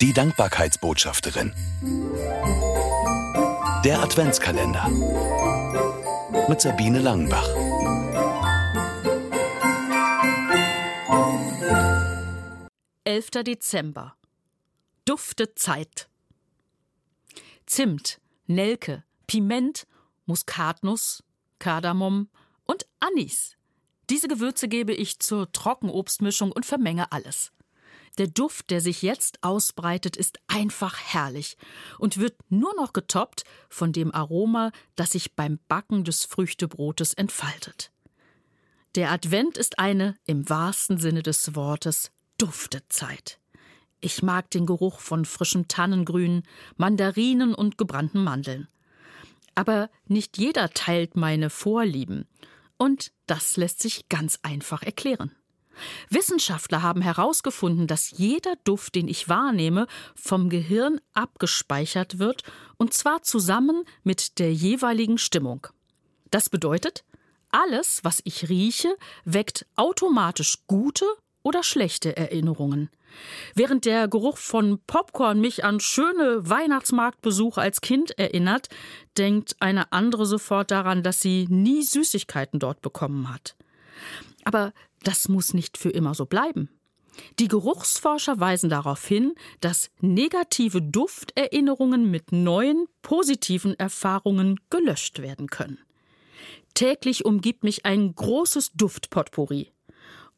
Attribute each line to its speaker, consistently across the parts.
Speaker 1: Die Dankbarkeitsbotschafterin. Der Adventskalender. Mit Sabine Langenbach.
Speaker 2: Elfter Dezember. Dufte Zeit. Zimt, Nelke, Piment, Muskatnuss, Kardamom und Anis. Diese Gewürze gebe ich zur Trockenobstmischung und vermenge alles. Der Duft, der sich jetzt ausbreitet, ist einfach herrlich und wird nur noch getoppt von dem Aroma, das sich beim Backen des Früchtebrotes entfaltet. Der Advent ist eine, im wahrsten Sinne des Wortes, Duftezeit. Ich mag den Geruch von frischem Tannengrün, Mandarinen und gebrannten Mandeln. Aber nicht jeder teilt meine Vorlieben. Und das lässt sich ganz einfach erklären. Wissenschaftler haben herausgefunden, dass jeder Duft, den ich wahrnehme, vom Gehirn abgespeichert wird, und zwar zusammen mit der jeweiligen Stimmung. Das bedeutet, alles, was ich rieche, weckt automatisch gute oder schlechte Erinnerungen. Während der Geruch von Popcorn mich an schöne Weihnachtsmarktbesuche als Kind erinnert, denkt eine andere sofort daran, dass sie nie Süßigkeiten dort bekommen hat. Aber das muss nicht für immer so bleiben. Die Geruchsforscher weisen darauf hin, dass negative Dufterinnerungen mit neuen, positiven Erfahrungen gelöscht werden können. Täglich umgibt mich ein großes Duftpotpourri.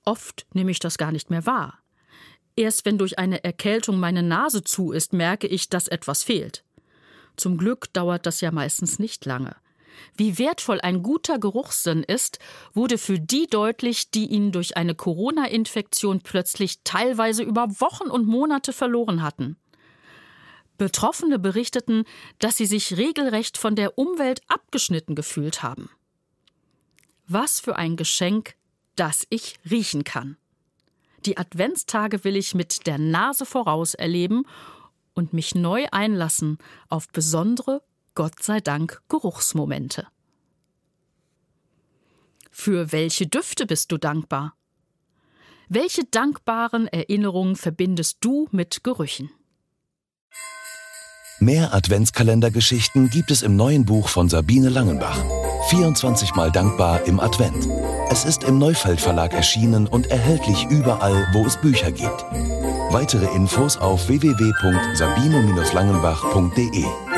Speaker 2: Oft nehme ich das gar nicht mehr wahr. Erst wenn durch eine Erkältung meine Nase zu ist, merke ich, dass etwas fehlt. Zum Glück dauert das ja meistens nicht lange. Wie wertvoll ein guter Geruchssinn ist, wurde für die deutlich, die ihn durch eine Corona-Infektion plötzlich teilweise über Wochen und Monate verloren hatten. Betroffene berichteten, dass sie sich regelrecht von der Umwelt abgeschnitten gefühlt haben. Was für ein Geschenk, das ich riechen kann. Die Adventstage will ich mit der Nase voraus erleben und mich neu einlassen auf besondere, Gott sei Dank, Geruchsmomente. Für welche Düfte bist du dankbar? Welche dankbaren Erinnerungen verbindest du mit Gerüchen?
Speaker 1: Mehr Adventskalendergeschichten gibt es im neuen Buch von Sabine Langenbach. 24 Mal dankbar im Advent. Es ist im Neufeld Verlag erschienen und erhältlich überall, wo es Bücher gibt. Weitere Infos auf www.sabine-langenbach.de